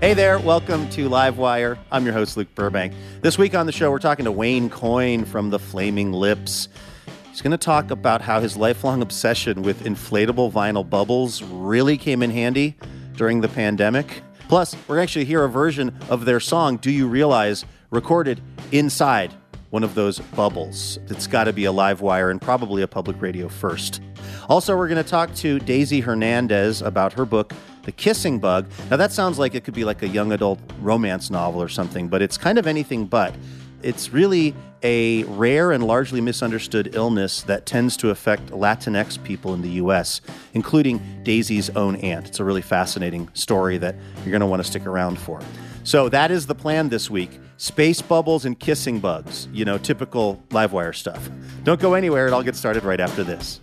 Hey there, welcome to Livewire. I'm your host, Luke Burbank. This week on the show, we're talking to Wayne Coyne from the Flaming Lips. He's going to talk about how his lifelong obsession with inflatable vinyl bubbles really came in handy during the pandemic. Plus, we're actually hear a version of their song, Do You Realize, recorded inside one of those bubbles. It's got to be a live wire and probably a public radio first. Also, we're going to talk to Daisy Hernandez about her book, The Kissing Bug. Now, that sounds like it could be like a young adult romance novel or something, but it's kind of anything but. It's really a rare and largely misunderstood illness that tends to affect Latinx people in the US, including Daisy's own aunt. It's a really fascinating story that you're going to want to stick around for. So, that is the plan this week space bubbles and kissing bugs, you know, typical Livewire stuff. Don't go anywhere, it all gets started right after this.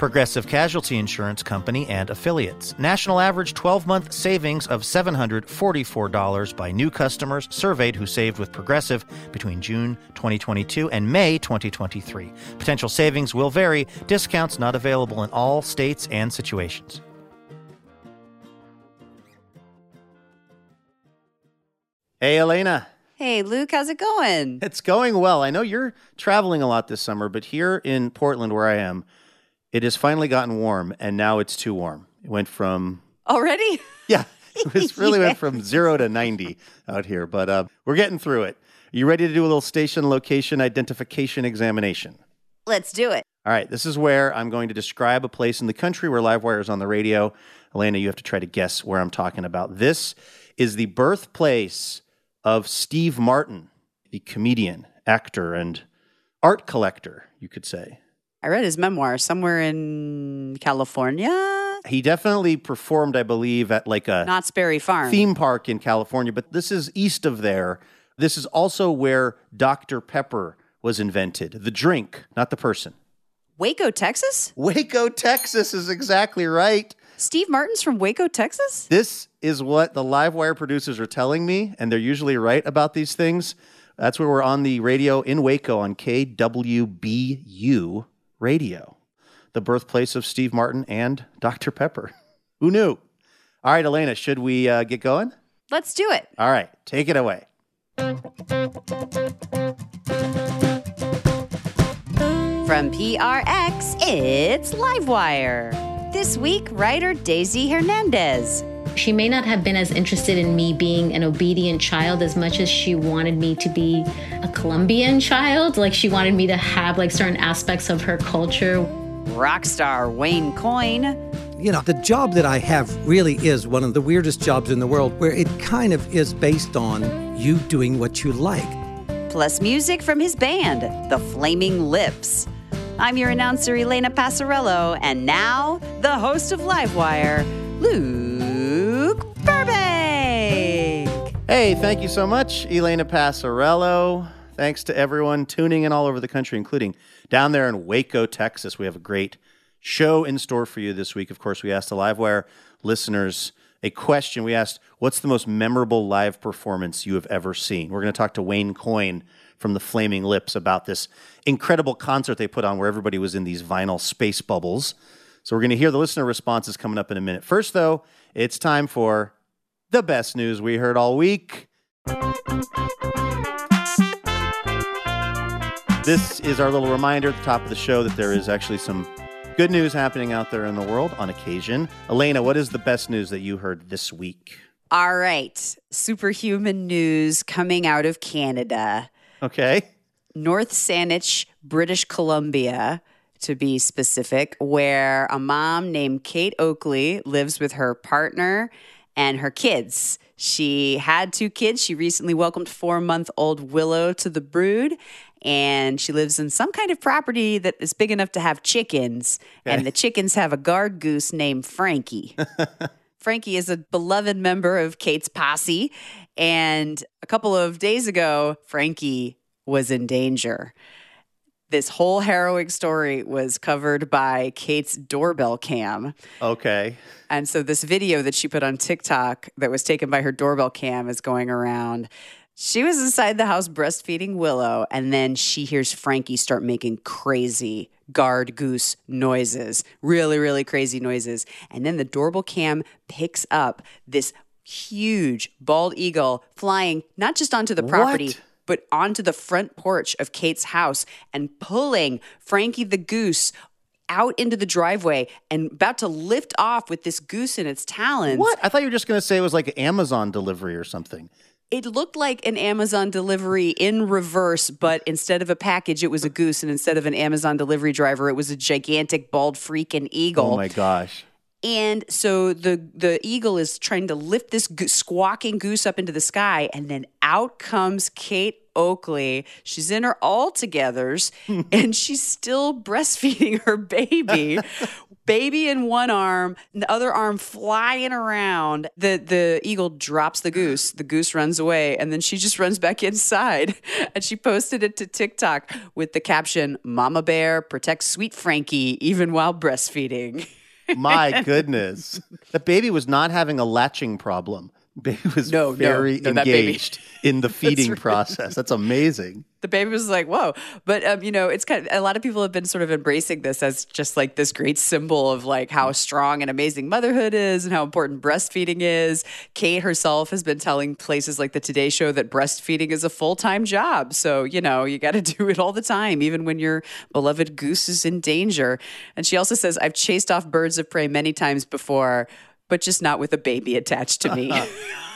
Progressive Casualty Insurance Company and affiliates. National average 12 month savings of $744 by new customers surveyed who saved with Progressive between June 2022 and May 2023. Potential savings will vary, discounts not available in all states and situations. Hey, Elena. Hey, Luke, how's it going? It's going well. I know you're traveling a lot this summer, but here in Portland, where I am, it has finally gotten warm, and now it's too warm. It went from Already? yeah, it really went from zero to ninety out here, but uh, we're getting through it. Are you ready to do a little station location identification examination? Let's do it. All right, this is where I'm going to describe a place in the country where Livewire is on the radio. Elena, you have to try to guess where I'm talking about. This is the birthplace of Steve Martin, the comedian, actor, and art collector, you could say. I read his memoir somewhere in California. He definitely performed, I believe, at like a Knott's Berry Farm. theme park in California, but this is east of there. This is also where Dr. Pepper was invented. The drink, not the person. Waco, Texas? Waco, Texas is exactly right. Steve Martin's from Waco, Texas? This is what the Livewire producers are telling me, and they're usually right about these things. That's where we're on the radio in Waco on KWBU radio, the birthplace of Steve Martin and Dr. Pepper. Who knew? All right, Elena, should we uh, get going? Let's do it. All right, take it away. From PRX, it's Livewire. This week, writer Daisy Hernandez. She may not have been as interested in me being an obedient child as much as she wanted me to be a Colombian child. Like she wanted me to have like certain aspects of her culture. Rock star Wayne Coyne. You know, the job that I have really is one of the weirdest jobs in the world where it kind of is based on you doing what you like. Plus music from his band, The Flaming Lips. I'm your announcer, Elena Passarello, and now the host of Livewire, Luke Hey, thank you so much, Elena Passarello. Thanks to everyone tuning in all over the country, including down there in Waco, Texas. We have a great show in store for you this week. Of course, we asked the Livewire listeners a question. We asked, What's the most memorable live performance you have ever seen? We're going to talk to Wayne Coyne from the Flaming Lips about this incredible concert they put on where everybody was in these vinyl space bubbles. So we're going to hear the listener responses coming up in a minute. First, though, it's time for the best news we heard all week. This is our little reminder at the top of the show that there is actually some Good news happening out there in the world on occasion. Elena, what is the best news that you heard this week? All right. Superhuman news coming out of Canada. Okay. North Saanich, British Columbia, to be specific, where a mom named Kate Oakley lives with her partner and her kids. She had two kids. She recently welcomed four month old Willow to the brood. And she lives in some kind of property that is big enough to have chickens. And the chickens have a guard goose named Frankie. Frankie is a beloved member of Kate's posse. And a couple of days ago, Frankie was in danger. This whole harrowing story was covered by Kate's doorbell cam. Okay. And so this video that she put on TikTok that was taken by her doorbell cam is going around. She was inside the house breastfeeding Willow, and then she hears Frankie start making crazy guard goose noises, really, really crazy noises. And then the doorbell cam picks up this huge bald eagle flying not just onto the property, What? But onto the front porch of Kate's house and pulling Frankie the goose out into the driveway and about to lift off with this goose in its talons. What? I thought you were just going to say it was like Amazon delivery or something. It looked like an Amazon delivery in reverse, but instead of a package, it was a goose, and instead of an Amazon delivery driver, it was a gigantic bald freaking eagle. Oh my gosh. And so the the eagle is trying to lift this go- squawking goose up into the sky, and then out comes Kate Oakley. She's in her all togethers, and she's still breastfeeding her baby. baby in one arm, the other arm flying around. The the eagle drops the goose. The goose runs away, and then she just runs back inside. And she posted it to TikTok with the caption, "Mama Bear protects sweet Frankie even while breastfeeding." My goodness. The baby was not having a latching problem. Baby was No, no, very no, baby- engaged in the feeding right. process. That's amazing. the baby was like, "Whoa!" But um, you know, it's kind of a lot of people have been sort of embracing this as just like this great symbol of like how strong and amazing motherhood is and how important breastfeeding is. Kate herself has been telling places like the Today Show that breastfeeding is a full time job. So you know, you got to do it all the time, even when your beloved goose is in danger. And she also says, "I've chased off birds of prey many times before." But just not with a baby attached to me.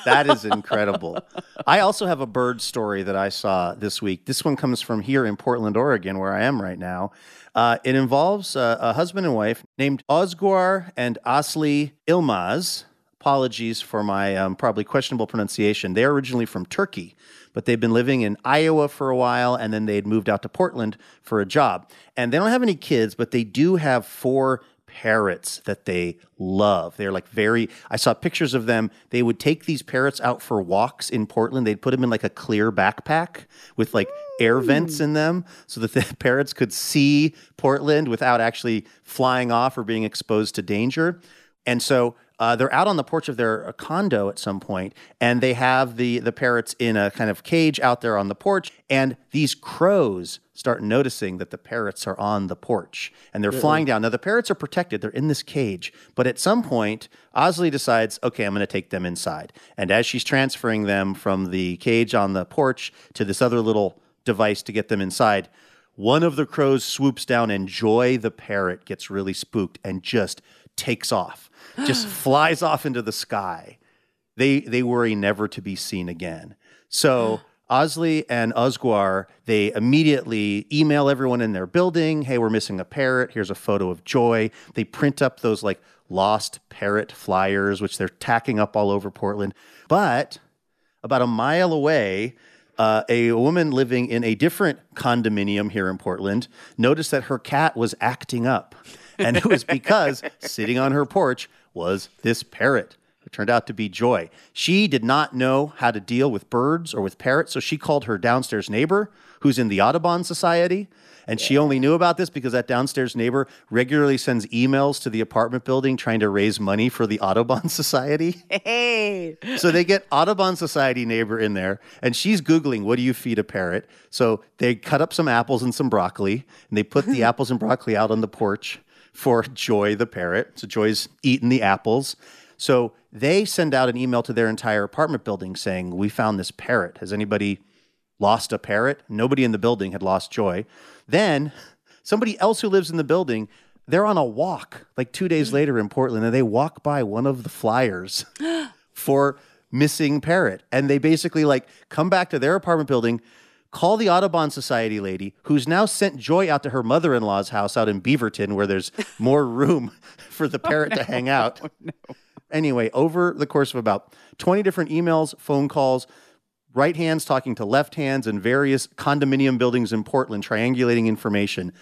That is incredible. I also have a bird story that I saw this week. This one comes from here in Portland, Oregon, where I am right now. Uh, it involves uh, a husband and wife named Osguar and Asli Ilmaz. Apologies for my um, probably questionable pronunciation. They're originally from Turkey, but they've been living in Iowa for a while, and then they had moved out to Portland for a job. And they don't have any kids, but they do have four parrots that they love. They're like very, I saw pictures of them. They would take these parrots out for walks in Portland. They'd put them in like a clear backpack with like air hmm. vents in them so that the parrots could see Portland without actually flying off or being exposed to danger. And so uh, they're out on the porch of their uh, condo at some point, and they have the the parrots in a kind of cage out there on the porch. And these crows start noticing that the parrots are on the porch, and they're flying down. Now the parrots are protected; they're in this cage. But at some point, Osley decides, okay, I'm going to take them inside. And as she's transferring them from the cage on the porch to this other little device to get them inside, one of the crows swoops down, and Joy the parrot gets really spooked and just takes off, just flies off into the sky. They they worry never to be seen again. So Osley and Osguar, they immediately email everyone in their building, hey, we're missing a parrot. Here's a photo of Joy. They print up those like lost parrot flyers, which they're tacking up all over Portland. But about a mile away, uh, a woman living in a different condominium here in Portland noticed that her cat was acting up. And it was because sitting on her porch was this parrot. It turned out to be Joy. She did not know how to deal with birds or with parrots, so she called her downstairs neighbor, who's in the Audubon Society. And she only knew about this because that downstairs neighbor regularly sends emails to the apartment building trying to raise money for the Audubon Society. hey. So they get Audubon Society neighbor in there, and she's Googling, what do you feed a parrot? So they cut up some apples and some broccoli, and they put the apples and broccoli out on the porch for Joy the parrot. So Joy's eating the apples. So they send out an email to their entire apartment building saying, We found this parrot. Has anybody lost a parrot? Nobody in the building had lost Joy. Then somebody else who lives in the building they're on a walk like two days mm. later in Portland, and they walk by one of the flyers for missing parrot, and they basically like come back to their apartment building. Call the Audubon Society lady, who's now sent Joy out to her mother in law's house out in Beaverton, where there's more room for the oh, parrot to hang out. Oh, anyway, over the course of about 20 different emails, phone calls, right hands talking to left hands in various condominium buildings in Portland, triangulating information,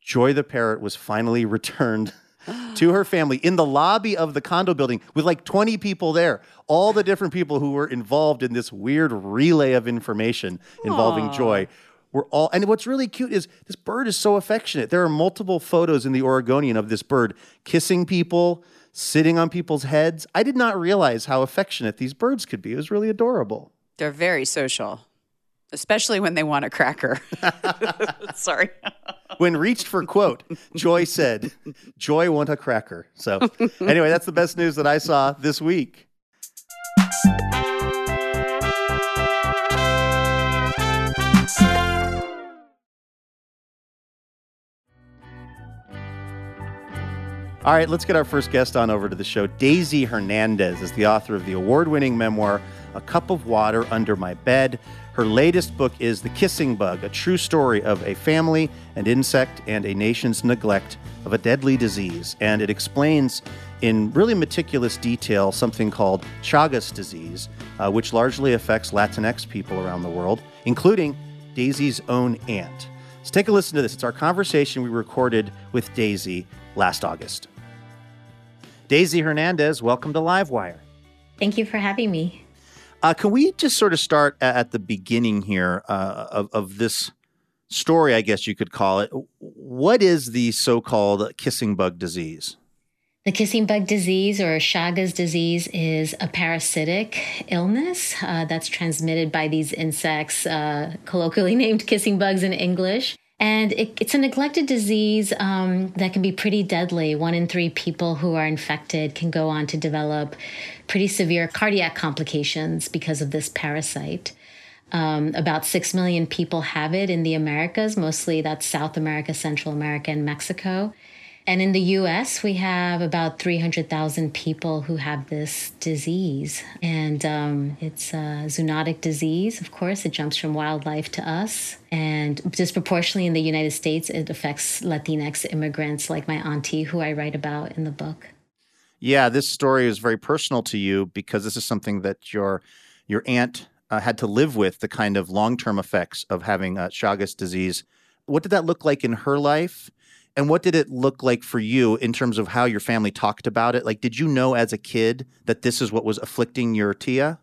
Joy the parrot was finally returned to her family in the lobby of the condo building with like 20 people there. All the different people who were involved in this weird relay of information involving Joy were all. And what's really cute is this bird is so affectionate. There are multiple photos in the Oregonian of this bird kissing people, sitting on people's heads. I did not realize how affectionate these birds could be. It was really adorable. They're very social, especially when they want a cracker. Sorry. When reached for quote, Joy said, Joy want a cracker. So, anyway, that's the best news that I saw this week. All right, let's get our first guest on over to the show. Daisy Hernandez is the author of the award winning memoir, A Cup of Water Under My Bed. Her latest book is The Kissing Bug, a true story of a family, an insect, and a nation's neglect of a deadly disease. And it explains in really meticulous detail something called Chagas disease, uh, which largely affects Latinx people around the world, including Daisy's own aunt. So take a listen to this. It's our conversation we recorded with Daisy last August. Daisy Hernandez, welcome to Livewire. Thank you for having me. Uh, can we just sort of start at the beginning here uh, of, of this story, I guess you could call it? What is the so called kissing bug disease? The kissing bug disease or Chagas disease is a parasitic illness uh, that's transmitted by these insects, uh, colloquially named kissing bugs in English. And it, it's a neglected disease um, that can be pretty deadly. One in three people who are infected can go on to develop pretty severe cardiac complications because of this parasite. Um, about 6 million people have it in the Americas, mostly that's South America, Central America, and Mexico. And in the US, we have about 300,000 people who have this disease. And um, it's a zoonotic disease, of course. It jumps from wildlife to us. And disproportionately in the United States, it affects Latinx immigrants like my auntie, who I write about in the book. Yeah, this story is very personal to you because this is something that your your aunt uh, had to live with the kind of long term effects of having uh, Chagas disease. What did that look like in her life? And what did it look like for you in terms of how your family talked about it? Like, did you know as a kid that this is what was afflicting your tia?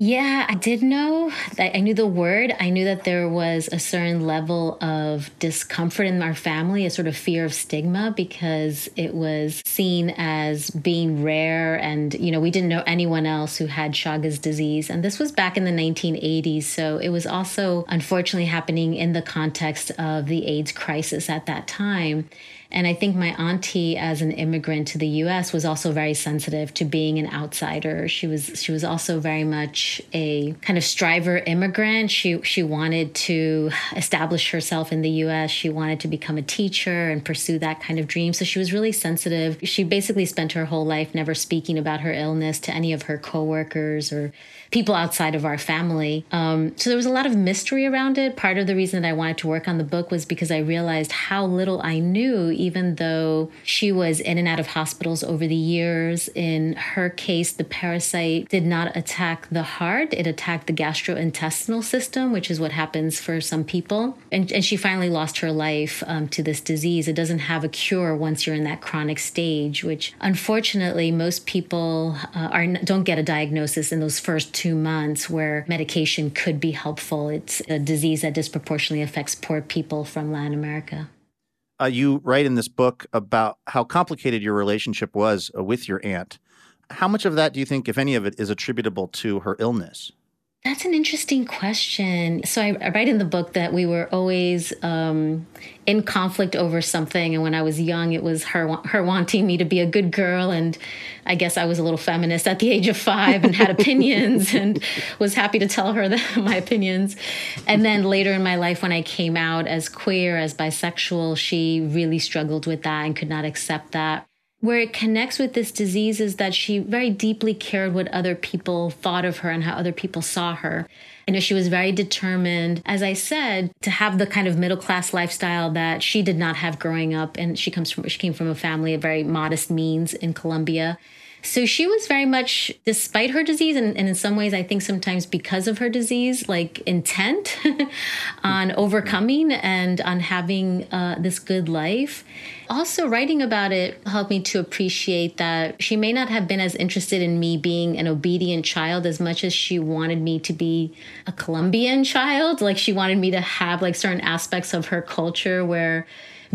Yeah, I did know that I knew the word. I knew that there was a certain level of discomfort in our family, a sort of fear of stigma because it was seen as being rare and you know, we didn't know anyone else who had Chagas disease and this was back in the 1980s, so it was also unfortunately happening in the context of the AIDS crisis at that time. And I think my auntie, as an immigrant to the U.S., was also very sensitive to being an outsider. She was she was also very much a kind of striver immigrant. She she wanted to establish herself in the U.S. She wanted to become a teacher and pursue that kind of dream. So she was really sensitive. She basically spent her whole life never speaking about her illness to any of her coworkers or people outside of our family. Um, so there was a lot of mystery around it. Part of the reason that I wanted to work on the book was because I realized how little I knew, even though she was in and out of hospitals over the years. In her case, the parasite did not attack the heart, it attacked the gastrointestinal system, which is what happens for some people. And, and she finally lost her life um, to this disease. It doesn't have a cure once you're in that chronic stage, which unfortunately most people uh, are don't get a diagnosis in those first two months where medication could be helpful. It's a disease that disproportionately affects poor people from Latin America. Uh, you write in this book about how complicated your relationship was uh, with your aunt. How much of that do you think, if any of it, is attributable to her illness? That's an interesting question. So I, I, write in the book that we were always um, in conflict over something, and when I was young, it was her her wanting me to be a good girl, and I guess I was a little feminist at the age of five and had opinions, and was happy to tell her that, my opinions. And then later in my life, when I came out as queer, as bisexual, she really struggled with that and could not accept that where it connects with this disease is that she very deeply cared what other people thought of her and how other people saw her. You know, she was very determined, as I said, to have the kind of middle class lifestyle that she did not have growing up. And she comes from she came from a family of very modest means in Colombia. So she was very much, despite her disease, and, and, in some ways, I think sometimes because of her disease, like intent on overcoming and on having uh, this good life. Also, writing about it helped me to appreciate that she may not have been as interested in me being an obedient child as much as she wanted me to be a Colombian child. Like she wanted me to have like certain aspects of her culture where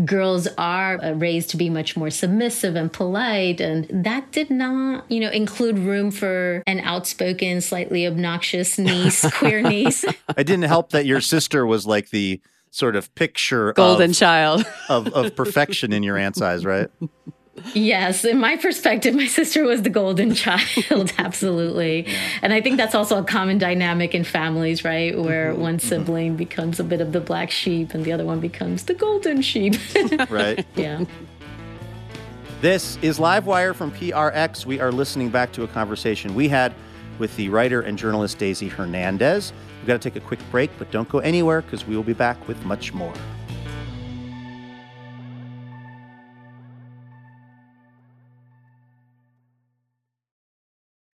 girls are uh, raised to be much more submissive and polite. And that did not, you know, include room for an outspoken, slightly obnoxious niece, queer niece. It didn't help that your sister was like the sort of picture golden of, child of, of perfection in your aunt's eyes, right? Yes, in my perspective, my sister was the golden child, absolutely. Yeah. And I think that's also a common dynamic in families, right? Where mm-hmm. one mm-hmm. sibling mm-hmm. becomes a bit of the black sheep and the other one becomes the golden sheep. right. Yeah. This is Livewire from PRX. We are listening back to a conversation we had with the writer and journalist Daisy Hernandez. We've got to take a quick break, but don't go anywhere because we will be back with much more.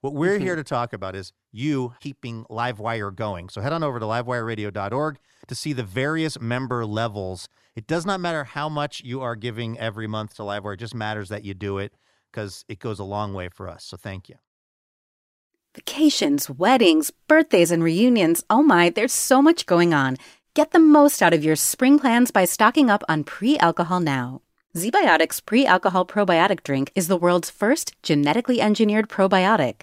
What we're mm-hmm. here to talk about is you keeping Livewire going. So head on over to livewireradio.org to see the various member levels. It does not matter how much you are giving every month to Livewire, it just matters that you do it because it goes a long way for us. So thank you. Vacations, weddings, birthdays, and reunions. Oh my, there's so much going on. Get the most out of your spring plans by stocking up on pre alcohol now. ZBiotics pre alcohol probiotic drink is the world's first genetically engineered probiotic.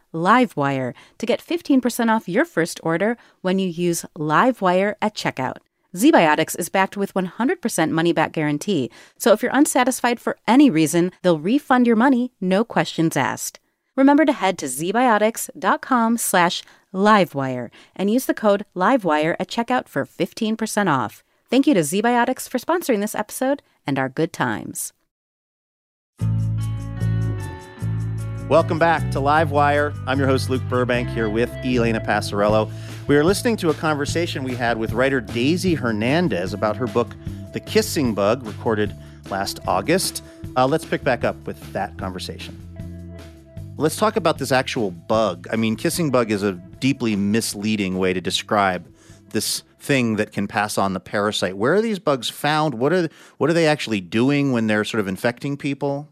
Livewire to get 15% off your first order when you use Livewire at checkout. ZBiotics is backed with 100% money back guarantee, so if you're unsatisfied for any reason, they'll refund your money, no questions asked. Remember to head to zbiotics.com slash livewire and use the code livewire at checkout for 15% off. Thank you to ZBiotics for sponsoring this episode and our good times. Welcome back to Livewire. I'm your host, Luke Burbank, here with Elena Passarello. We are listening to a conversation we had with writer Daisy Hernandez about her book, The Kissing Bug, recorded last August. Uh, let's pick back up with that conversation. Let's talk about this actual bug. I mean, kissing bug is a deeply misleading way to describe this thing that can pass on the parasite. Where are these bugs found? What are what are they actually doing when they're sort of infecting people?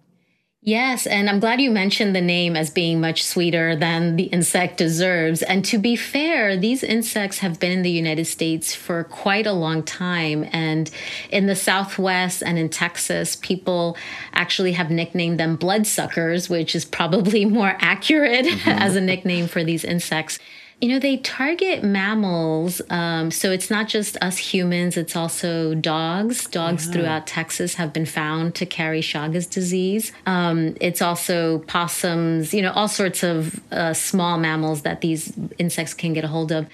Yes, and I'm glad you mentioned the name as being much sweeter than the insect deserves. And to be fair, these insects have been in the United States for quite a long time. And in the Southwest and in Texas, people actually have nicknamed them bloodsuckers, which is probably more accurate mm-hmm. as a nickname for these insects. You know, they target mammals. Um, so it's not just us humans, it's also dogs. Dogs yeah. throughout Texas have been found to carry Chagas disease. Um, it's also possums, you know, all sorts of uh, small mammals that these insects can get a hold of.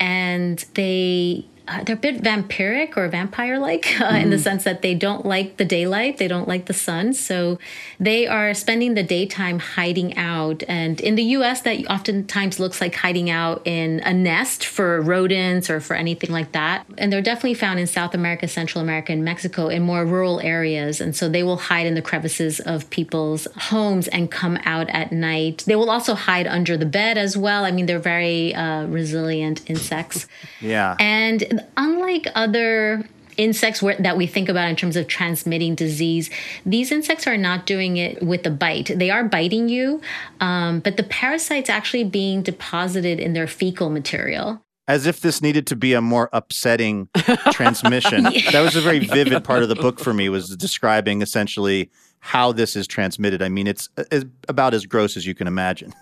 And they uh, they're a bit vampiric or vampire like uh, mm. in the mm-hmm. sense that they don't like the daylight, they don't like the sun. So they are spending the daytime hiding out. And in the US, that oftentimes looks like hiding out in a nest for rodents or for anything like that. And they're definitely found in South America, Central America, and Mexico in more rural areas. And so they will hide in the crevices of people's homes and come out at night. They will also hide under the bed as well. I mean, they're very uh, resilient insects. Yeah. And unlike other insects where, that we think about in terms of transmitting disease, these insects are not doing it with a bite. They are biting you, um, but the parasite's actually being deposited in their fecal material. As if this needed to be a more upsetting transmission. yeah. That was a very vivid part of the book for me, was describing essentially how this is transmitted. I mean, it's, it's about as gross as you can imagine.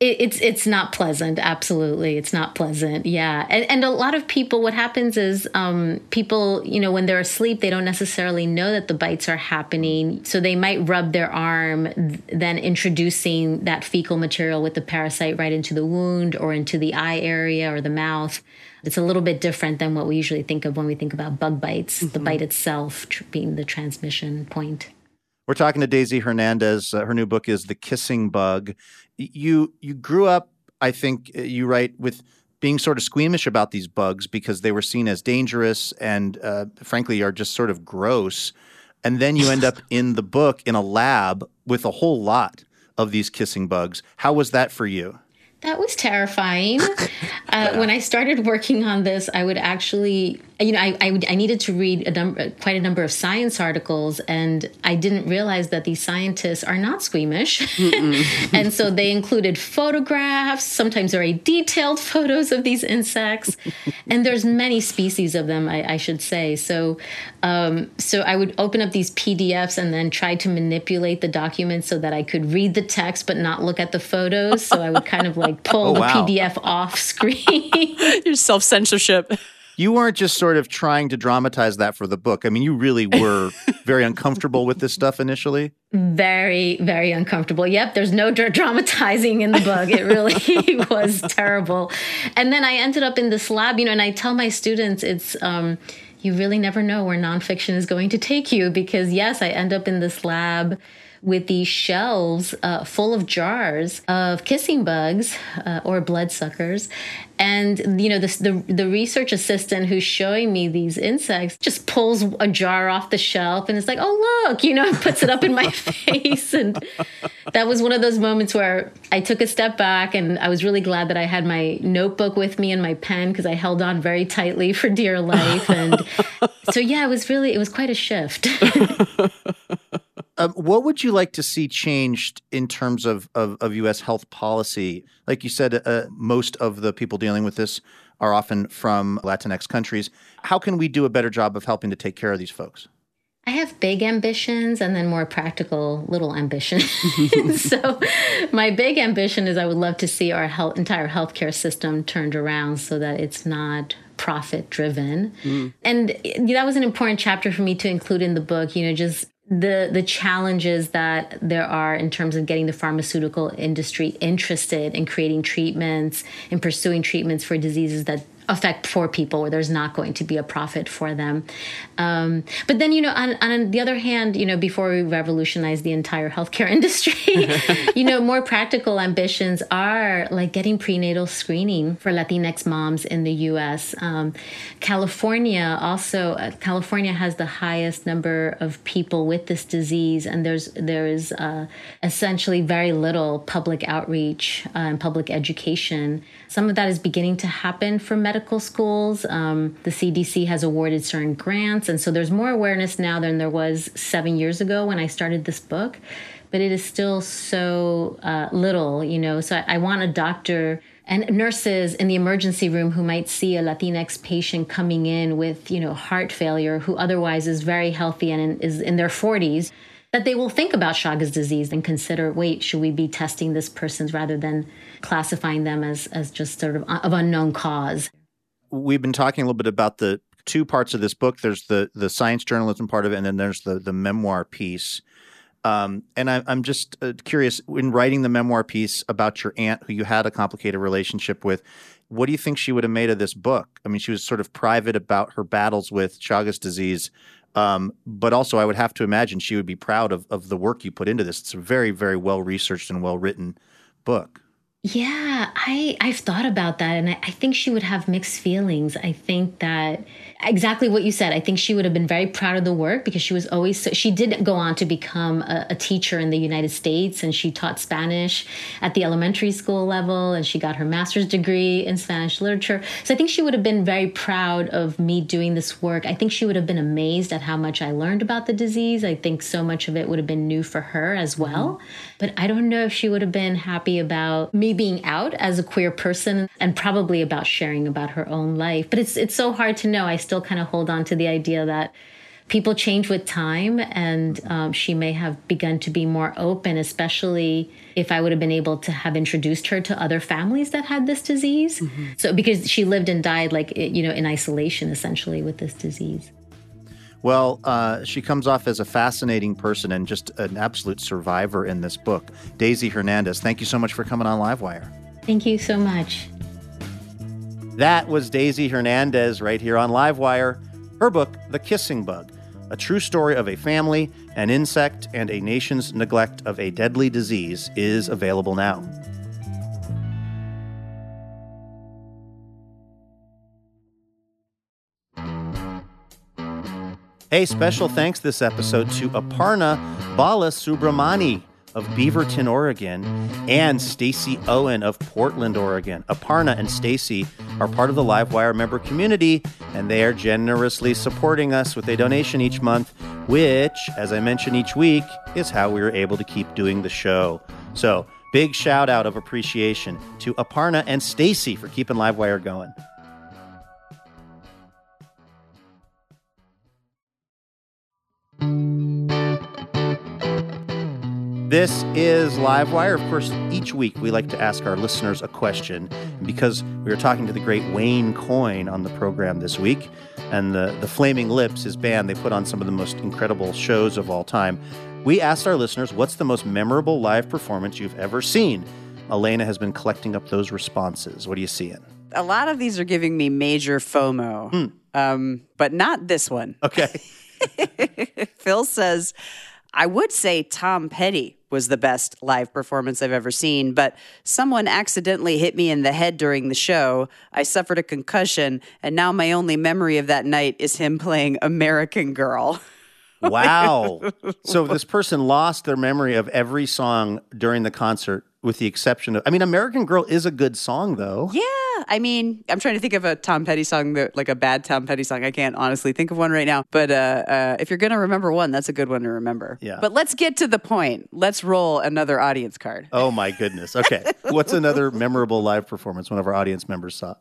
It, it's it's not pleasant. Absolutely, it's not pleasant. Yeah, and, and a lot of people, what happens is um, people, you know, when they're asleep, they don't necessarily know that the bites are happening, so they might rub their arm, then introducing that fecal material with the parasite right into the wound or into the eye area or the mouth. It's a little bit different than what we usually think of when we think about bug bites. Mm-hmm. The bite itself being the transmission point. We're talking to Daisy Hernandez. Uh, her new book is The Kissing Bug. You you grew up, I think uh, you write, with being sort of squeamish about these bugs because they were seen as dangerous and, uh, frankly, are just sort of gross. And then you end up in the book in a lab with a whole lot of these kissing bugs. How was that for you? That was terrifying. Uh, when I started working on this, I would actually, you know, I, I, I needed to read a number, quite a number of science articles, and I didn't realize that these scientists are not squeamish. and so they included photographs, sometimes very detailed photos of these insects, and there's many species of them, I, I should say. So, um, so I would open up these PDFs and then try to manipulate the documents so that I could read the text but not look at the photos. So I would kind of like like pull oh, the. PDF off screen. Your self censorship. You weren't just sort of trying to dramatize that for the book. I mean, you really were very uncomfortable with this stuff initially. Very, very uncomfortable. Yep, there's no dramatizing in the book. It really was terrible. And then I ended up in this lab, you know, and I tell my students it's um, you really never know where nonfiction is going to take you because yes, I end up in this lab with these shelves uh, full of jars of kissing bugs uh, or bloodsuckers. And you know, this, the the research assistant who's showing me these insects just pulls a jar off the shelf and it's like, "Oh look!" You know, puts it up in my face. And that was one of those moments where I took a step back, and I was really glad that I had my notebook with me and my pen because I held on very tightly for dear life. And so, yeah, it was really it was quite a shift. Um, what would you like to see changed in terms of, of, of U.S. health policy? Like you said, uh, most of the people dealing with this are often from Latinx countries. How can we do a better job of helping to take care of these folks? I have big ambitions and then more practical little ambitions. so, my big ambition is I would love to see our health, entire healthcare system turned around so that it's not profit driven. Mm. And that was an important chapter for me to include in the book, you know, just the the challenges that there are in terms of getting the pharmaceutical industry interested in creating treatments and pursuing treatments for diseases that affect poor people where there's not going to be a profit for them. Um, but then, you know, on, on, the other hand, you know, before we revolutionize the entire healthcare industry, you know, more practical ambitions are like getting prenatal screening for Latinx moms in the U.S. Um, California also, uh, California has the highest number of people with this disease, and there's there is uh, essentially very little public outreach uh, and public education. Some of that is beginning to happen for medical schools. Um, the CDC has awarded certain grants, and so there's more awareness now than there was seven years ago when I started this book. But it is still so uh, little, you know. So I, I want a doctor and nurses in the emergency room who might see a Latinx patient coming in with, you know, heart failure who otherwise is very healthy and in, is in their 40s that they will think about Chagas disease and consider, wait, should we be testing this person's rather than classifying them as as just sort of of unknown cause. We've been talking a little bit about the two parts of this book. There's the the science journalism part of it, and then there's the the memoir piece. Um, and I, am just uh, curious, in writing the memoir piece about your aunt, who you had a complicated relationship with, what do you think she would have made of this book? I mean, she was sort of private about her battles with Chagas disease, um, but also, I would have to imagine she would be proud of, of the work you put into this. It's a very, very well researched and well written book. Yeah, I I've thought about that, and I, I, think she would have mixed feelings. I think that exactly what you said. I think she would have been very proud of the work because she was always so. She did go on to become a, a teacher in the United States, and she taught Spanish at the elementary school level, and she got her master's degree in Spanish literature. So I think she would have been very proud of me doing this work. I think she would have been amazed at how much I learned about the disease. I think so much of it would have been new for her as well. Mm-hmm. But I don't know if she would have been happy about me being out as a queer person and probably about sharing about her own life. But it's it's so hard to know. I still kind of hold on to the idea that people change with time, and um, she may have begun to be more open, especially if I would have been able to have introduced her to other families that had this disease. Mm-hmm. So because she lived and died like you know in isolation essentially with this disease. Well, uh, she comes off as a fascinating person and just an absolute survivor in this book. Daisy Hernandez, thank you so much for coming on Livewire. Thank you so much. That was Daisy Hernandez right here on Livewire. Her book, The Kissing Bug, a true story of a family, an insect, and a nation's neglect of a deadly disease, is available now. Hey, special thanks this episode to Aparna Balasubramani of Beaverton, Oregon, and Stacy Owen of Portland, Oregon. Aparna and Stacy are part of the Livewire member community, and they are generously supporting us with a donation each month, which, as I mention each week, is how we are able to keep doing the show. So, big shout out of appreciation to Aparna and Stacy for keeping Livewire going. This is Livewire. Of course, each week we like to ask our listeners a question. Because we were talking to the great Wayne Coyne on the program this week, and the, the Flaming Lips, his band, they put on some of the most incredible shows of all time. We asked our listeners, what's the most memorable live performance you've ever seen? Elena has been collecting up those responses. What are you seeing? A lot of these are giving me major FOMO, hmm. um, but not this one. Okay. Phil says, I would say Tom Petty was the best live performance I've ever seen, but someone accidentally hit me in the head during the show. I suffered a concussion, and now my only memory of that night is him playing American Girl. wow. So this person lost their memory of every song during the concert with the exception of I mean American Girl is a good song though. Yeah. I mean, I'm trying to think of a Tom Petty song that like a bad Tom Petty song. I can't honestly think of one right now. But uh, uh, if you're gonna remember one, that's a good one to remember. Yeah. But let's get to the point. Let's roll another audience card. Oh my goodness. Okay. What's another memorable live performance one of our audience members saw?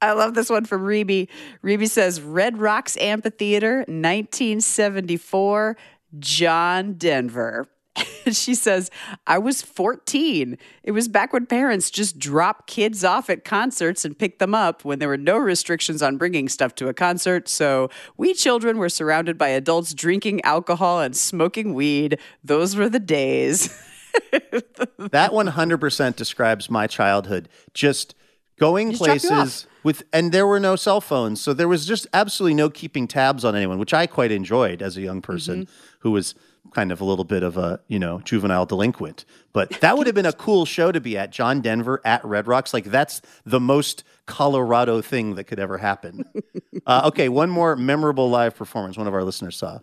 I love this one from Reby. Reby says Red Rocks Amphitheater, 1974, John Denver. she says, I was 14. It was back when parents just dropped kids off at concerts and picked them up when there were no restrictions on bringing stuff to a concert. So we children were surrounded by adults drinking alcohol and smoking weed. Those were the days. that 100% describes my childhood. Just going Just places with and there were no cell phones so there was just absolutely no keeping tabs on anyone which i quite enjoyed as a young person Mm-hmm. who was kind of a little bit of a you know juvenile delinquent but that would have been a cool show to be at john denver at red rocks like that's the most colorado thing that could ever happen uh, okay one more memorable live performance one of our listeners saw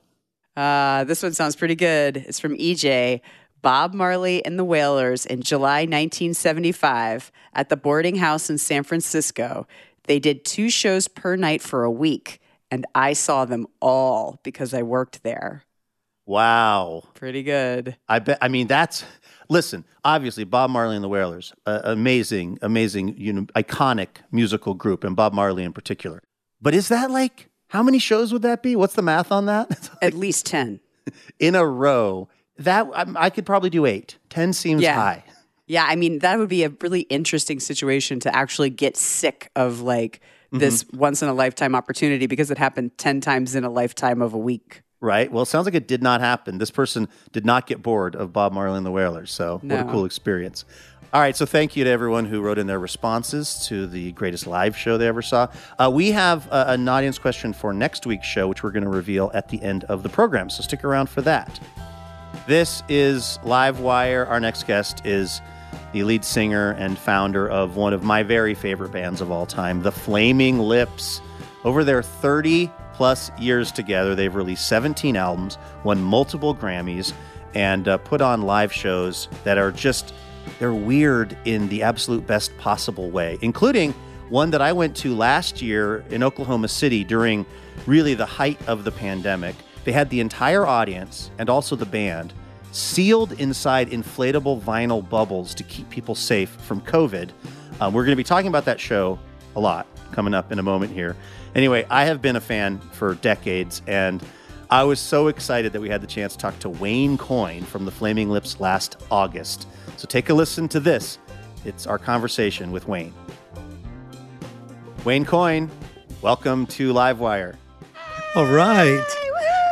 Uh, this one sounds pretty good. It's from EJ. Bob Marley and the Wailers in July 1975 at the boarding house in San Francisco. They did two shows per night for a week, and I saw them all because I worked there. Wow Pretty good. I bet. I mean, that's. Listen, obviously, Bob Marley and the Wailers, uh, amazing, amazing, you know, iconic musical group, and Bob Marley in particular. But is that like how many shows would that be? What's the math on that? At least 10. in a row. That I, I could probably do eight. Ten seems Yeah. high. Yeah, I mean, that would be a really interesting situation to actually get sick of like this once in a lifetime opportunity because it happened 10 times in a lifetime of a week. Right. Well, it sounds like it did not happen. This person did not get bored of Bob Marley and the Wailers. So, what a cool experience. All right. So, thank you to everyone who wrote in their responses to the greatest live show they ever saw. Uh, we have uh, an audience question for next week's show, which we're going to reveal at the end of the program. So, stick around for that. This is Live Wire. Our next guest is the lead singer and founder of one of my very favorite bands of all time, The Flaming Lips. Over their 30 plus years together, they've released 17 albums, won multiple Grammys, and uh, put on live shows that are just, they're weird in the absolute best possible way, including one that I went to last year in Oklahoma City during really the height of the pandemic. They had the entire audience and also the band sealed inside inflatable vinyl bubbles to keep people safe from COVID. Um, we're going to be talking about that show a lot coming up in a moment here. Anyway, I have been a fan for decades, and I was so excited that we had the chance to talk to Wayne Coyne from the Flaming Lips last August. So take a listen to this. It's our conversation with Wayne. Wayne Coyne, welcome to Livewire. All right.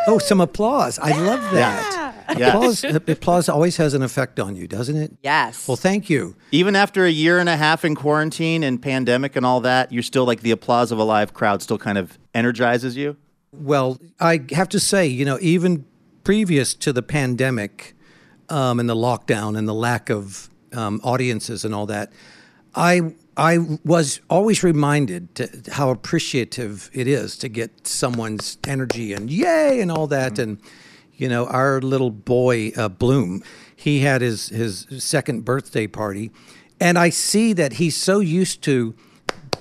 Oh, some applause. I love that. Yes. Applause, applause always has an effect on you, doesn't it? Yes. Well, thank you. Even after a year and a half in quarantine and pandemic and all that, you're still like the applause of a live crowd still kind of energizes you. Well, I have to say, you know, even previous to the pandemic um, and the lockdown and the lack of um, audiences and all that, I I was always reminded to how appreciative it is to get someone's energy and yay and all that. And you know, our little boy uh, Bloom, he had his his second birthday party, and I see that he's so used to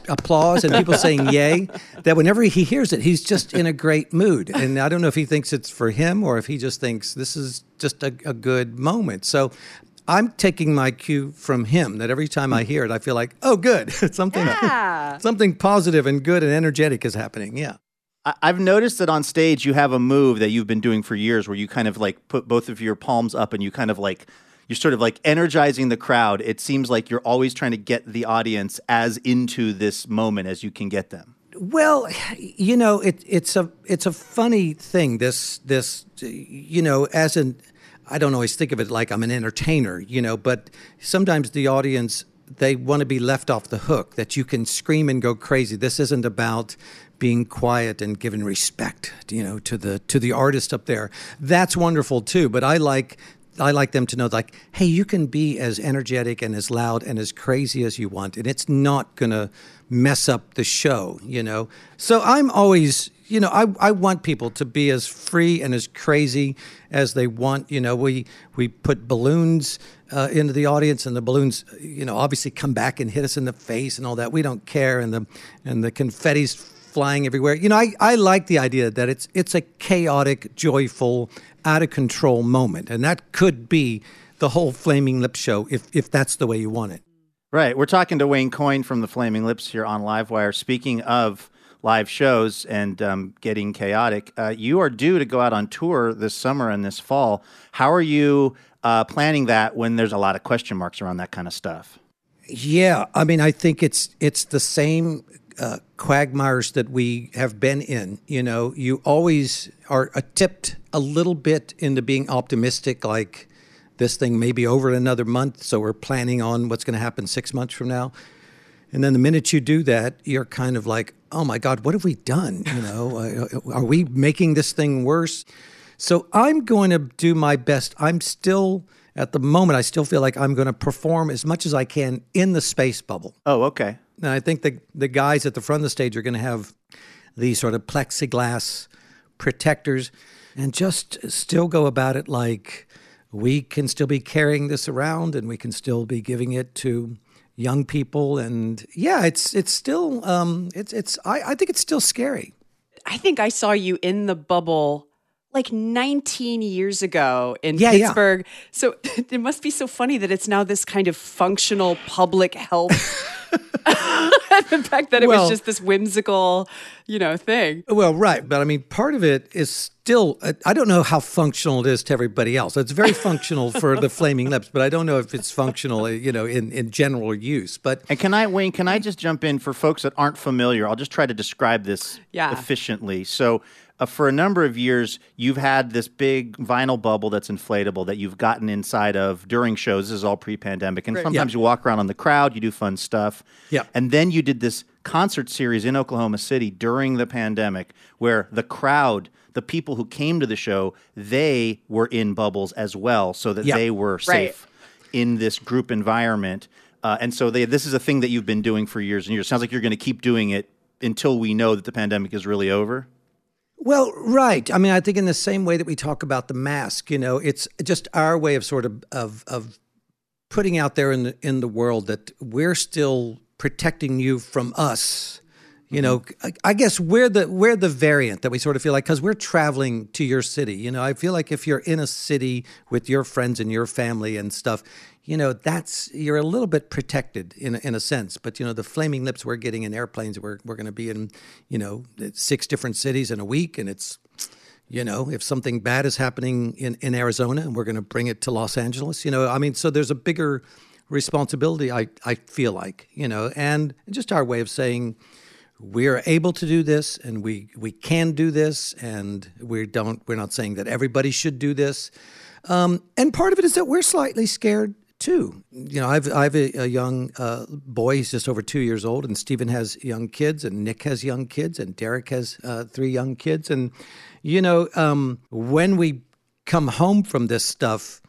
applause and people saying yay that whenever he hears it he's just in a great mood. And i don't know if he thinks it's for him or if he just thinks this is just a, a good moment. So i'm taking my cue from him that every time i hear it i feel like oh good. Something something positive and good and energetic is happening. Yeah I've noticed that on stage you have a move that you've been doing for years where you kind of like put both of your palms up and you kind of like you're sort of like energizing the crowd. It seems like you're always trying to get the audience as into this moment as you can get them. Well, you know, it, it's a it's a funny thing. This this you know, as an I don't always think of it like I'm an entertainer, you know, but sometimes the audience they want to be left off the hook. That you can scream and go crazy. This isn't about being quiet and giving respect, you know, to the to the artist up there. That's wonderful too. But I like I like them to know, like, hey, you can be as energetic and as loud and as crazy as you want, and it's not to mess up the show, you know? So I'm always, you know, I, I want people to be as free and as crazy as they want. You know, we, we put balloons uh, into the audience, and the balloons, you know, obviously come back and hit us in the face and all that. We don't care, and the, and the confetti's flying everywhere. You know, I, I like the idea that it's it's a chaotic, joyful, out of control moment, and that could be the whole Flaming Lip show if if that's the way you want it. Right. We're talking to Wayne Coyne from the Flaming Lips here on Livewire. Speaking of live shows and um, getting chaotic, uh, you are due to go out on tour this summer and this fall. How are you uh, planning that when there's a lot of question marks around that kind of stuff? Yeah, I mean, I think it's it's the same uh, quagmires that we have been in. You know, you always are uh, tipped a little bit into being optimistic, like this thing may be over in another month, so we're planning on what's going to happen six months from now. And then the minute you do that, you're kind of like, oh my God, what have we done? You know, uh, are we making this thing worse? So I'm going to do my best. I'm still, at the moment, I still feel like I'm going to perform as much as I can in the space bubble. Oh, okay. And I think the, the guys at the front of the stage are going to have these sort of plexiglass protectors and just still go about it like we can still be carrying this around and we can still be giving it to young people and yeah it's it's still um it's it's I, I think it's still scary I think I saw you in the bubble like 19 years ago in Yeah, yeah. Pittsburgh. So it must be so funny that it's now this kind of functional public health. the fact that it Well- was just this whimsical, you know, thing. well right but i mean part of it is still uh, i don't know how functional it is to everybody else it's very functional for the flaming lips but i don't know if it's functional uh, you know in, in general use but And can I, Wayne, can I just jump in for folks that aren't familiar? I'll just try to describe this Yeah. efficiently. So, uh, for a number of years, you've had this big vinyl bubble that's inflatable that you've gotten inside of during shows. This is all pre pandemic. And sometimes you walk around on the crowd, you do fun stuff. Yeah. And then you did this concert series in Oklahoma City during the pandemic where the crowd, the people who came to the show, they were in bubbles as well so that Yeah. they were Right. safe in this group environment. Uh, and so they, this is a thing that you've been doing for years and years. Sounds like you're going to keep doing it until we know that the pandemic is really over. Well, right. I mean, I think in the same way that we talk about the mask, you know, it's just our way of sort of of, of putting out there in the in the world that we're still protecting you from us. You know, mm-hmm. I, I guess we're the we're the variant that we sort of feel like because we're traveling to your city. You know, I feel like if you're in a city with your friends and your family and stuff, you know, that's you're a little bit protected in a, in a sense. But you know, the flaming lips we're getting in airplanes, we're we're going to be in, you know, six different cities in a week, and it's you know, if something bad is happening in, in Arizona and we're going to bring it to Los Angeles, you know, I mean, so there's a bigger responsibility, I, I feel like, you know, and just our way of saying we're able to do this and we, we can do this and we don't, we're not saying that everybody should do this. Um, and part of it is that we're slightly scared too. You know, I've I've a, a young uh, boy. He's just over two years old, and Steven has young kids, and Nick has young kids, and Derek has uh, three young kids. And you know, um, when we come home from this stuff,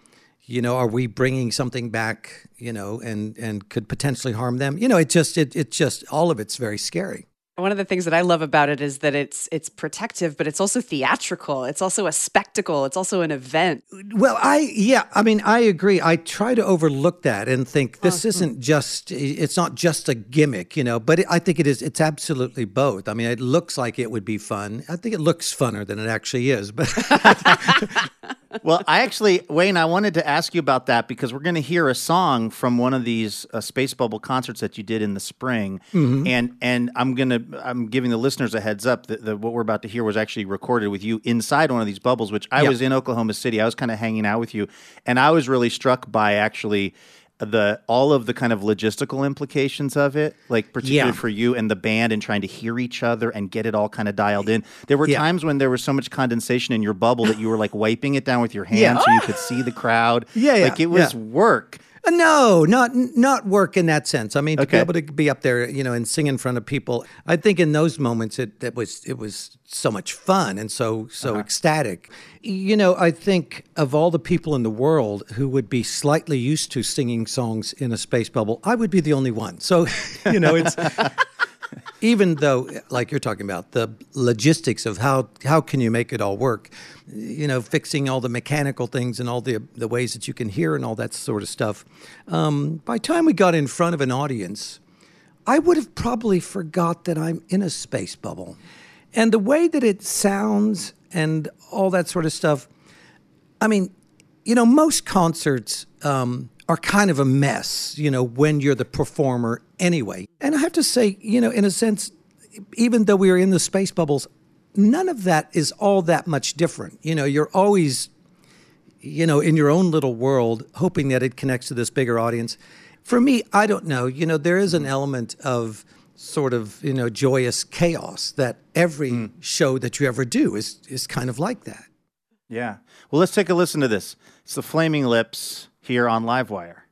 you know, are we bringing something back? You know, and and could potentially harm them. You know, it just it it just all of it's very scary. One of the things that I love about it is that it's it's protective, but it's also theatrical. It's also a spectacle. It's also an event. Well, I yeah, I mean, I agree. I try to overlook that and think this uh-huh. isn't just it's not just a gimmick, you know, but it, I think it is it's absolutely both. I mean, it looks like it would be fun. I think it looks funner than it actually is, but well, I actually, Wayne, I wanted to ask you about that because we're going to hear a song from one of these uh, Space Bubble concerts that you did in the spring, and and I'm gonna I'm giving the listeners a heads up that, that what we're about to hear was actually recorded with you inside one of these bubbles, which I Yeah. was in Oklahoma City. I was kind of hanging out with you, and I was really struck by actually the all of the kind of logistical implications of it, like particularly Yeah. for you and the band and trying to hear each other and get it all kind of dialed in. There were Yeah. times when there was so much condensation in your bubble that you were like wiping it down with your hand so you could see the crowd. Yeah, yeah, like it was yeah. work. Uh, No, not not work in that sense. I mean, to Okay. be able to be up there, you know, and sing in front of people. I think in those moments, it, it was it was so much fun and so so ecstatic. You know, I think of all the people in the world who would be slightly used to singing songs in a space bubble, I would be the only one. So, you know, it's even though like you're talking about the logistics of how how can you make it all work you know fixing all the mechanical things and all the the ways that you can hear and all that sort of stuff um, by the time we got in front of an audience i would have probably forgot that i'm in a space bubble. And the way that it sounds and all that sort of stuff I mean, you know, most concerts um, are kind of a mess, you know, when you're the performer anyway. And I have to say, you know, in a sense, even though we are in the space bubbles, none of that is all that much different. You know, you're always, you know, in your own little world, hoping that it connects to this bigger audience. For me, I don't know. You know, there is an element of sort of, you know, joyous chaos that every hmm. show that you ever do is is kind of like that. Yeah. Well, let's take a listen to this. It's the Flaming Lips here on Livewire.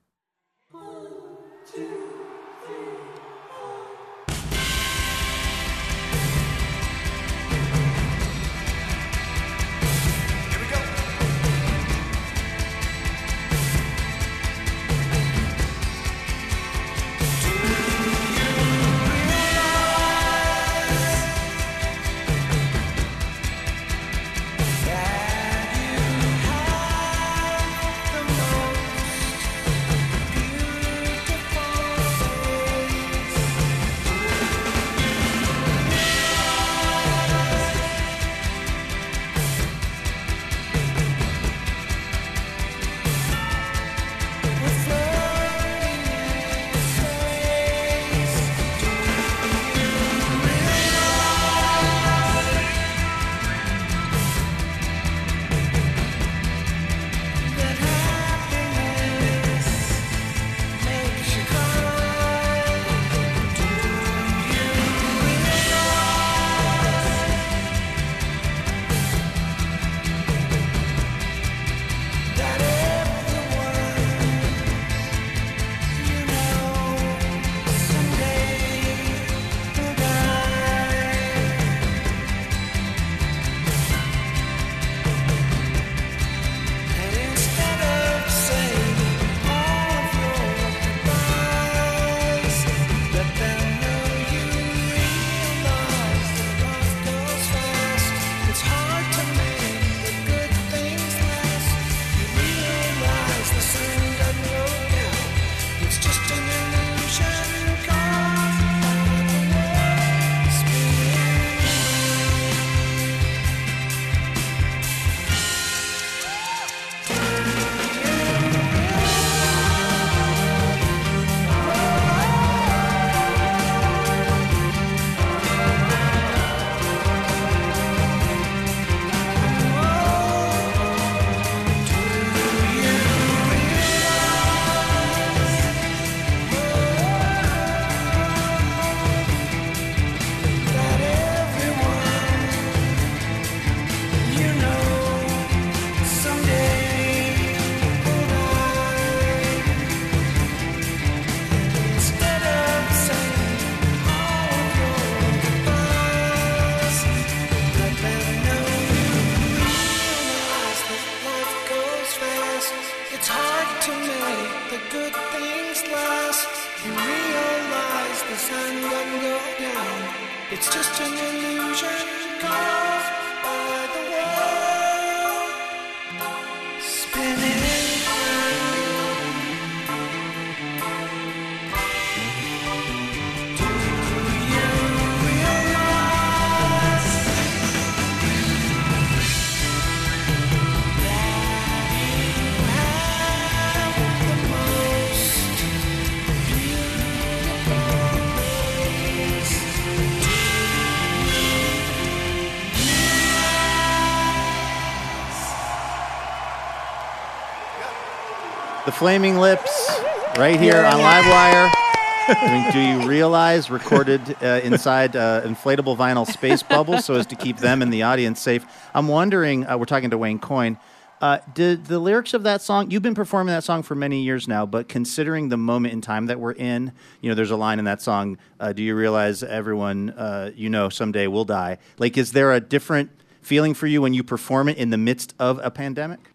The Flaming Lips, right here on Livewire. Do You Realize, recorded uh, inside uh, inflatable vinyl space bubbles so as to keep them and the audience safe. I'm wondering, uh, we're talking to Wayne Coyne, uh, did the lyrics of that song, you've been performing that song for many years now, but considering the moment in time that we're in, you know, there's a line in that song, uh, Do you realize everyone, uh, you know, someday will die? Like, is there a different feeling for you when you perform it in the midst of a pandemic?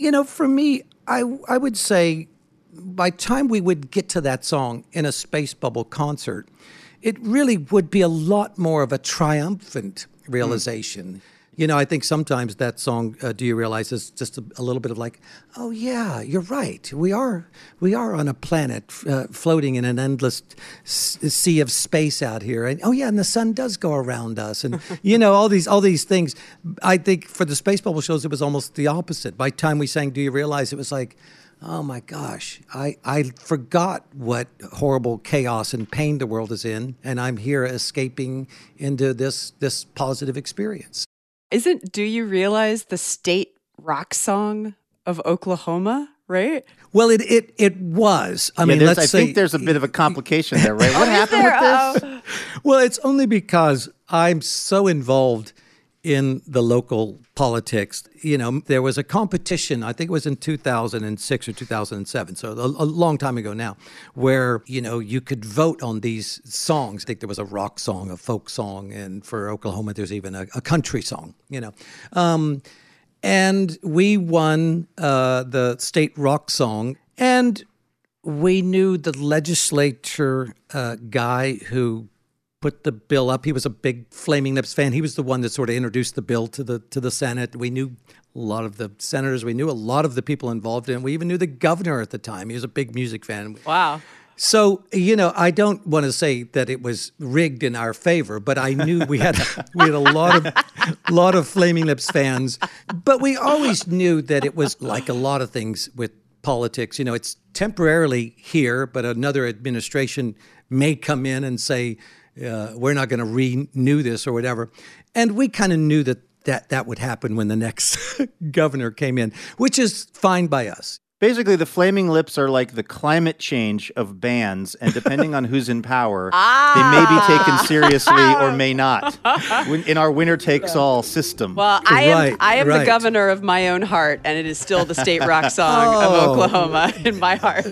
You know, for me, I I would say by time we would get to that song in a space bubble concert, it really would be a lot more of a triumphant mm. realization. You know, I think sometimes that song, uh, "Do You Realize," is just a, a little bit of like, "Oh yeah, you're right. We are we are on a planet uh, floating in an endless s- sea of space out here, and oh yeah, and the sun does go around us, and you know all these all these things." I think for the space bubble shows, it was almost the opposite. By the time we sang "Do You Realize," it was like. Oh my gosh, I, I forgot what horrible chaos and pain the world is in, and I'm here escaping into this this positive experience. Isn't Do You Realize the state rock song of Oklahoma, right? Well, it it, it was. I Yeah, mean, let's I say think there's a bit of a complication there, right? What Oh, happened with this? Oh. Well, it's only because I'm so involved in the local politics. You know, there was a competition, I think it was in 2006 or 2007, so a, a long time ago now, where, you know, you could vote on these songs. I think there was a rock song, a folk song, and for Oklahoma, there's even a, a country song, you know. Um, and we won uh, the state rock song. And we knew the legislature uh, guy who put the bill up. He was a big Flaming Lips fan. He was the one that sort of introduced the bill to the to the Senate. We knew a lot of the senators. We knew a lot of the people involved in it. We even knew the governor at the time. He was a big music fan. Wow. So you know, I don't want to say that it was rigged in our favor, but I knew we had we had a lot of lot of Flaming Lips fans. But we always knew that it was like a lot of things with politics. You know, it's temporarily here, but another administration may come in and say uh, we're not going to renew this or whatever. And we kind of knew that that that would happen when the next governor came in, which is fine by us. Basically, the Flaming Lips are like the climate change of bands, and depending on who's in power, ah. they may be taken seriously or may not in our winner takes all system. Well, I am Right, I am the governor of my own heart, and it is still the state rock song Oh. of Oklahoma in my heart.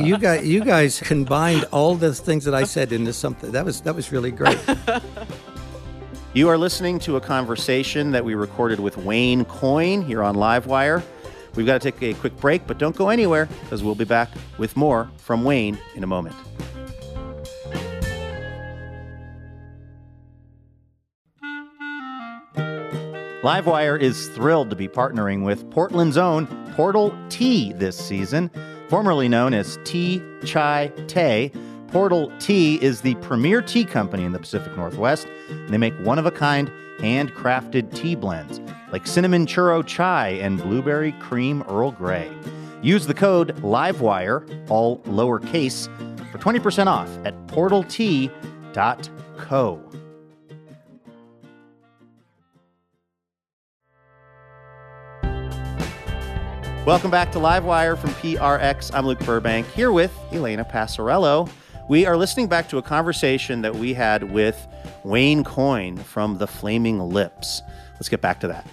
you guys, you guys combined all the things that I said into something. That was that was really great. You are listening to a conversation that we recorded with Wayne Coyne here on Livewire. We've got to take a quick break, but don't go anywhere because we'll be back with more from Wayne in a moment. Livewire is thrilled to be partnering with Portland's own Portal Tea this season, formerly known as Tea Chai Té. Portal Tea is the premier tea company in the Pacific Northwest, they make one of a kind handcrafted tea blends like cinnamon churro chai and blueberry cream Earl Grey. Use the code LIVEWIRE, all lowercase, for 20% off at portaltea.co. Welcome back to Livewire from PRX. I'm Luke Burbank here with Elena Passarello. We are listening back to a conversation that we had with Wayne Coyne from The Flaming Lips. Let's get back to that.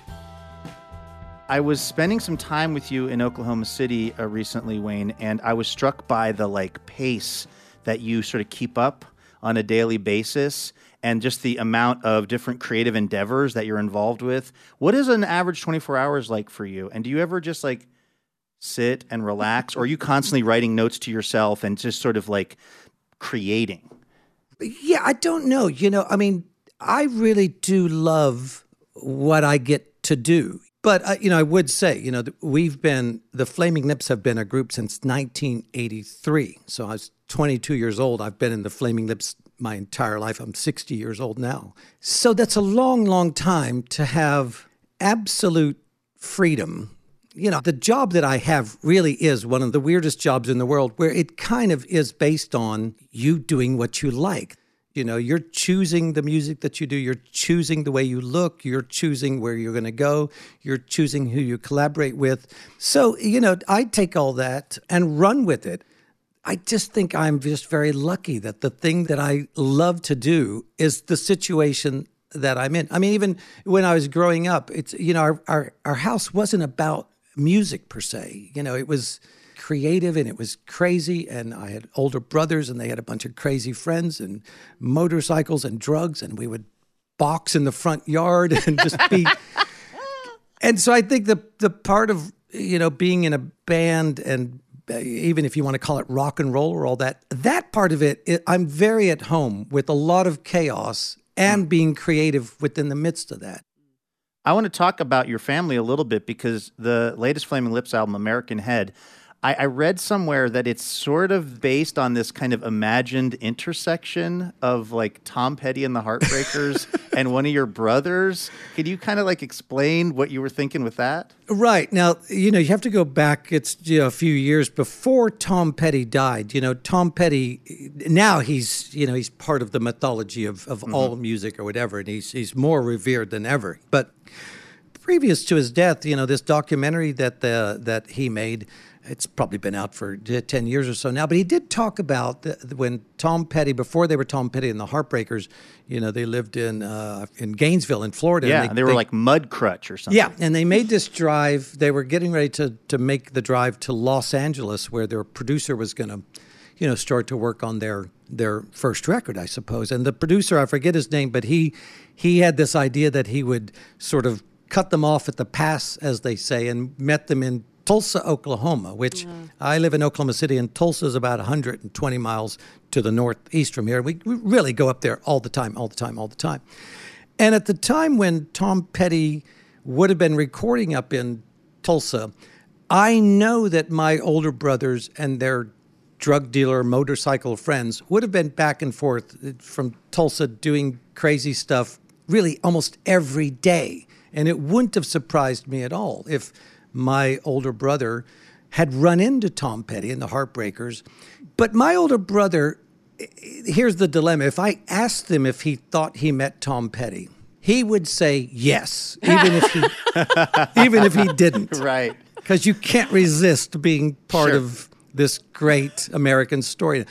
I was spending some time with you in Oklahoma City uh, recently, Wayne, and I was struck by the like pace that you sort of keep up on a daily basis and just the amount of different creative endeavors that you're involved with. What is an average 24 hours like for you? And do you ever just like sit and relax or are you constantly writing notes to yourself and just sort of like creating? Yeah, I don't know. You know, I mean, I really do love what I get to do. But, uh, you know, I would say, you know, we've been, the Flaming Lips have been a group since 1983. So I was 22 years old. I've been in the Flaming Lips my entire life. I'm 60 years old now. So that's a long, long time to have absolute freedom. You know, the job that I have really is one of the weirdest jobs in the world where it kind of is based on you doing what you like. You know, you're choosing the music that you do, you're choosing the way you look, you're choosing where you're going to go, you're choosing who you collaborate with. So, you know, I take all that and run with it. I just think I'm just very lucky that the thing that I love to do is the situation that I'm in. I mean, even when I was growing up, it's, you know, our, our, our house wasn't about music per se. You know, it was creative and it was crazy. And I had older brothers and they had a bunch of crazy friends and motorcycles and drugs. And we would box in the front yard and just be. and so I think the, the part of, you know, being in a band and uh, even if you want to call it rock and roll or all that, that part of it, it I'm very at home with a lot of chaos and being creative within the midst of that. I want to talk about your family a little bit because the latest Flaming Lips album, American Head, I, I read somewhere that it's sort of based on this kind of imagined intersection of like Tom Petty and the Heartbreakers and one of your brothers. Could you kind of like explain what you were thinking with that? Right. Now, you know, you have to go back, it's you know, a few years before Tom Petty died. You know, Tom Petty, now he's, you know, he's part of the mythology of, of mm-hmm. all music or whatever, and he's, he's more revered than ever. But previous to his death, you know, this documentary that the, that he made, it's probably been out for 10 years or so now, but he did talk about the, when Tom Petty, before they were Tom Petty and the Heartbreakers, you know, they lived in uh, in Gainesville in Florida. Yeah, and they, were like Mudcrutch or something. yeah, and they made this drive. They were getting ready to to make the drive to Los Angeles, where their producer was going to, you know, start to work on their their first record, I suppose. And the producer, I forget his name, but he he had this idea that he would sort of cut them off at the pass, as they say, and met them in Tulsa, Oklahoma, which mm. I live in Oklahoma City, and Tulsa is about 120 miles to the northeast from here. We, we really go up there all the time, all the time, all the time. And at the time when Tom Petty would have been recording up in Tulsa, I know that my older brothers and their drug dealer motorcycle friends would have been back and forth uh, from Tulsa doing crazy stuff really almost every day. And it wouldn't have surprised me at all if my older brother had run into Tom Petty and the Heartbreakers. But my older brother, here's the dilemma. If I asked him if he thought he met Tom Petty, he would say yes, even if he even if he didn't. Right. Because you can't resist being part Sure. of this great American story.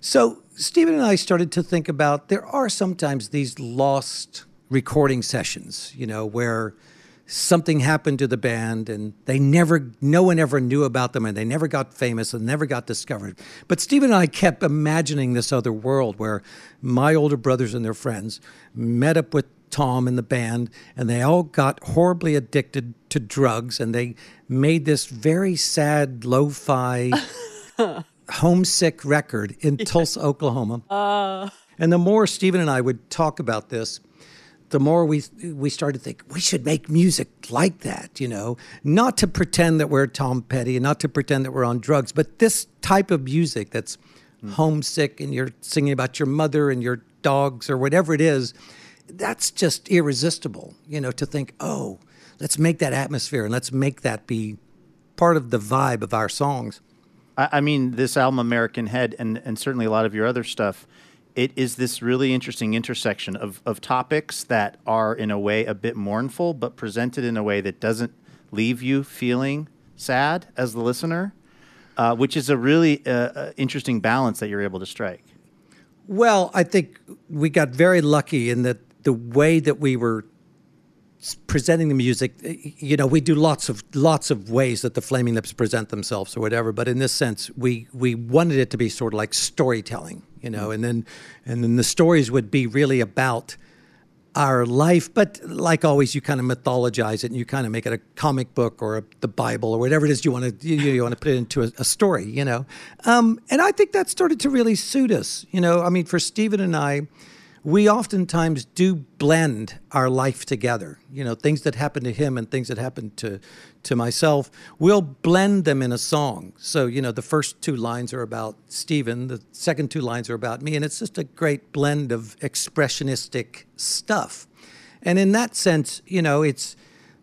So Steven and I started to think about there are sometimes these lost recording sessions, you know, where something happened to the band and they never no one ever knew about them and they never got famous and never got discovered. But steven and i kept imagining this other world where my older brothers and their friends met up with tom and the band and they all got horribly addicted to drugs and they made this very sad lo-fi homesick record in tulsa oklahoma. Uh. And the more steven and i would talk about this the more we we started to think we should make music like that, you know, not to pretend that we're Tom Petty and not to pretend that we're on drugs, but this type of music that's hmm. homesick and you're singing about your mother and your dogs or whatever it is, that's just irresistible, you know, to think, oh, let's make that atmosphere and let's make that be part of the vibe of our songs. I, I mean, this album, American Head, and, and certainly a lot of your other stuff, it is this really interesting intersection of, of topics that are, in a way, a bit mournful, but presented in a way that doesn't leave you feeling sad as the listener, uh, which is a really uh, uh, interesting balance that you're able to strike. Well, I think we got very lucky in that the way that we were presenting the music, eh, you know, we do lots of lots of ways that the Flaming Lips present themselves or whatever, but in this sense, we we wanted it to be sort of like storytelling, you know, and then and then the stories would be really about our life, but like always, you kind of mythologize it and you kind of make it a comic book or a, the Bible or whatever it is you want to you, you want to put it into a, a story, you know. Um, and I think that started to really suit us, you know. I mean, for Steven and I, we oftentimes do blend our life together. You know, things that happen to him and things that happen to to myself, we'll blend them in a song. So, you know, the first two lines are about Steven, the second two lines are about me, and it's just a great blend of expressionistic stuff. And in that sense, you know, it's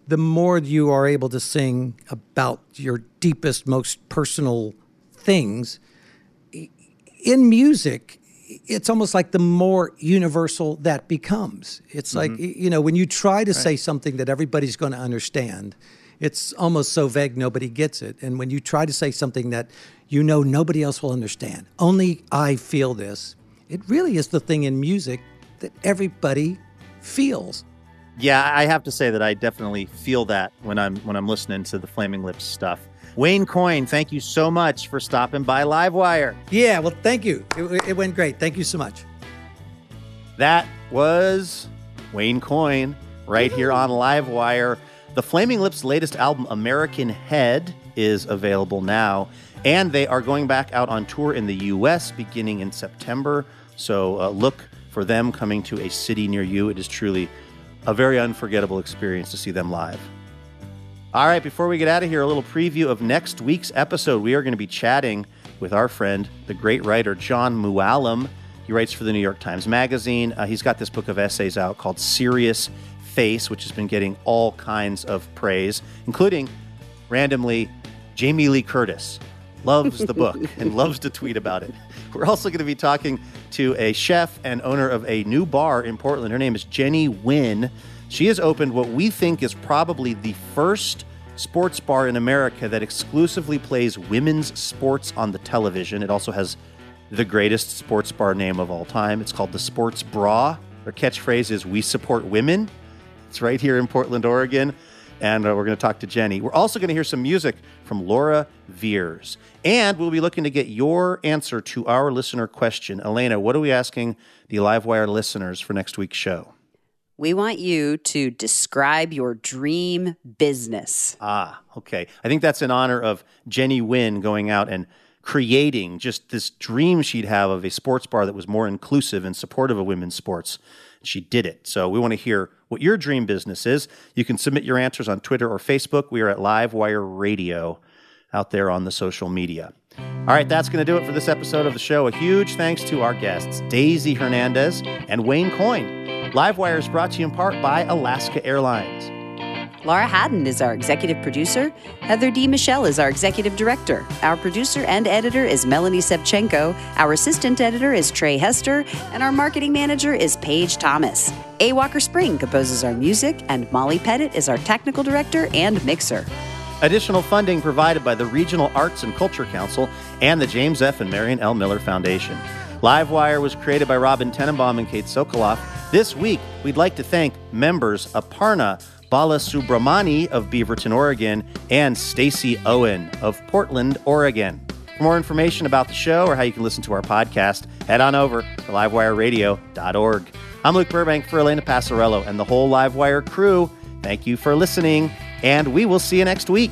the more you are able to sing about your deepest, most personal things in music, it's almost like the more universal that becomes. It's mm-hmm. like, you know, when you try to say something that everybody's going to understand, it's almost so vague nobody gets it. And when you try to say something that you know nobody else will understand, only I feel this, it really is the thing in music that everybody feels. Yeah, I have to say that I definitely feel that when I'm when I'm listening to the Flaming Lips stuff. Wayne Coyne, thank you so much for stopping by Livewire. Yeah, well, thank you. It, it went great. Thank you so much. That was Wayne Coyne right here on Livewire. The Flaming Lips' latest album, American Head, is available now, and they are going back out on tour in the U.S. beginning in September. So uh, look for them coming to a city near you. It is truly a very unforgettable experience to see them live. All right, before we get out of here, a little preview of next week's episode. We are going to be chatting with our friend, the great writer Jon Mooallem. He writes for the New York Times Magazine. Uh, he's got this book of essays out called Serious Face, which has been getting all kinds of praise, including randomly Jamie Lee Curtis loves the book and loves to tweet about it. We're also going to be talking to a chef and owner of a new bar in Portland. Her name is Jenny Nguyen. She has opened what we think is probably the first sports bar in America that exclusively plays women's sports on the television. It also has the greatest sports bar name of all time. It's called the Sports Bra. Their catchphrase is We Support Women. It's right here in Portland, Oregon. And uh, we're going to talk to Jenny. We're also going to hear some music from Laura Veirs. And we'll be looking to get your answer to our listener question. Elena, what are we asking the Livewire listeners for next week's show? We want you to describe your dream business. Ah, okay. I think that's in honor of Jenny Nguyen going out and creating just this dream she'd have of a sports bar that was more inclusive and supportive of women's sports. She did it. So we want to hear what your dream business is. You can submit your answers on Twitter or Facebook. We are at Livewire Radio out there on the social media. All right, that's going to do it for this episode of the show. A huge thanks to our guests, Daisy Hernandez and Wayne Coyne. Livewire is brought to you in part by Alaska Airlines. Laura Haddon is our executive producer. Heather D. Michelle is our executive director. Our producer and editor is Melanie Sevcenko. Our assistant editor is Trey Hester. And our marketing manager is Paige Thomas. A. Walker Spring composes our music, and Molly Pettit is our technical director and mixer. Additional funding provided by the Regional Arts and Culture Council and the James F. and Marion L. Miller Foundation. Livewire was created by Robin Tenenbaum and Kate Sokoloff. This week, we'd like to thank members Aparna Balasubramani of Beaverton, Oregon, and Stacy Owen of Portland, Oregon. For more information about the show or how you can listen to our podcast, head on over to livewireradio.org. I'm Luke Burbank for Elena Passarello and the whole Livewire crew. Thank you for listening, and we will see you next week.